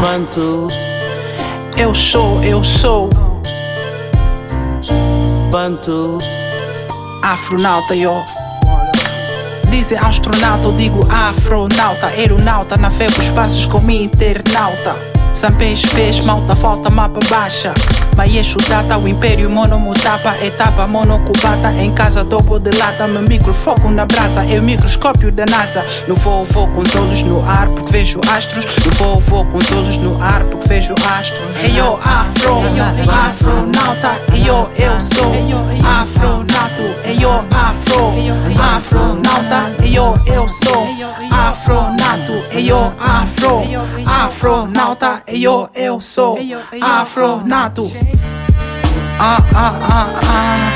Bantu, Eu sou, eu sou Bantu, afronauta, yo. Dizem astronauta, eu digo afronauta. Aeronauta, navego espaços como internauta. Sampês fez, malta, falta mapa baixa. Maiecho data, o império monomutapa. Etapa monocubata, em casa dobro de lata. Meu microfoco na brasa, é o microscópio da NASA. No voo, vou com os olhos no ar, porque vejo astros. No voo, vou com os olhos no ar, porque vejo astros. Hey yo, afro, afronauta. Hey yo, eu sou afronato. Hey yo, afro, afronauta. Hey yo, eu sou afronato. Hey yo, afro, afronauta. Hey yo, eu sou afronato. Ah, ah, ah, ah.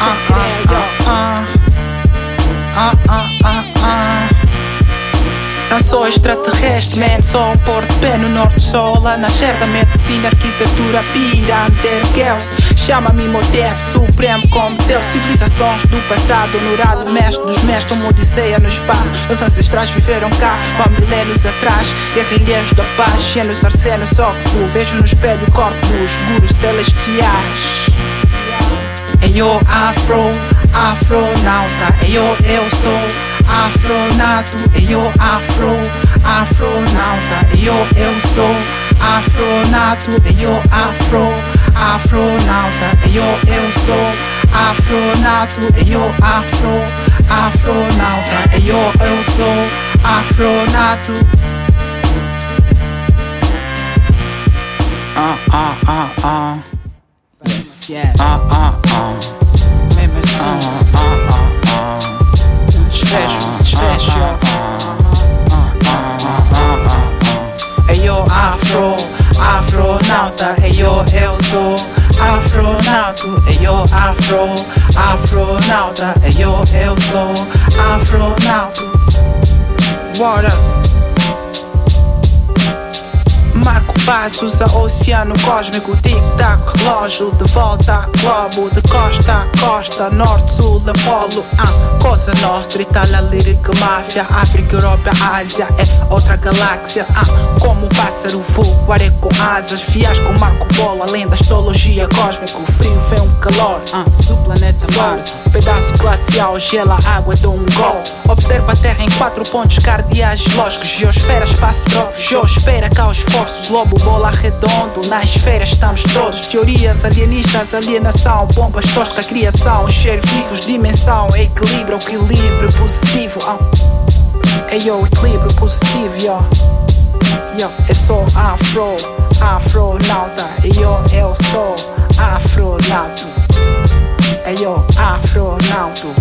Ah, ah, ah, ah. Ah, ah, ah, ah. Eu sou extraterrestre, man, sou um porto pé no norte sol A nascer da medicina, arquitetura, pirâmide, girls Chama-me Motep, supremo como Deus Civilizações do passado, honorado, mestre dos mestres Uma odisseia no espaço, os ancestrais viveram cá Há milênios atrás, guerrilheiros da paz Genos, arsenos, óxido, vejo no espelho corpos Gurus celestiais. Eu afro, afronauta, eu, eu sou afronato, eu afro, afronauta, eu, eu sou afronato, eu afro, afronauta, eu, eu sou afronato, eu afro, afronauta, eu, eu sou afronato. Ah, ah, ah, ah. yes, yes. Ah, ah, ah. Afro, afronauta. Ei yo, eu sou afronauta. Ei yo, afro, afronauta. Ei yo, eu sou afronauta. Bora. Marco passos a oceano cósmico, tic-tac, relógio de volta, globo de costa a costa, norte, sul, a polo, ah, coisa nostra, Itália, lírica, máfia, África, Europa, Ásia, é outra galáxia, ah, como um pássaro voa, aré com asas, fias com Marco Polo, além da astrologia cósmico, frio vem um calor, ah, Do planeta Mars. Pedaço glacial, gela água de um gol. Observa a Terra em quatro pontos cardeais lógicos: geosfera, espaço trópico, geosfera, caos, esforço, globo, bola redondo. Na esfera estamos todos. Teorias alienistas, alienação, bombas, tosca, criação, ser vivos, dimensão, equilíbrio, equilíbrio positivo. ah. Ei yo, equilíbrio positivo, yo. Yo, eu sou afro, afronauta. E yo, eu sou afronato. Hey yo, afronauto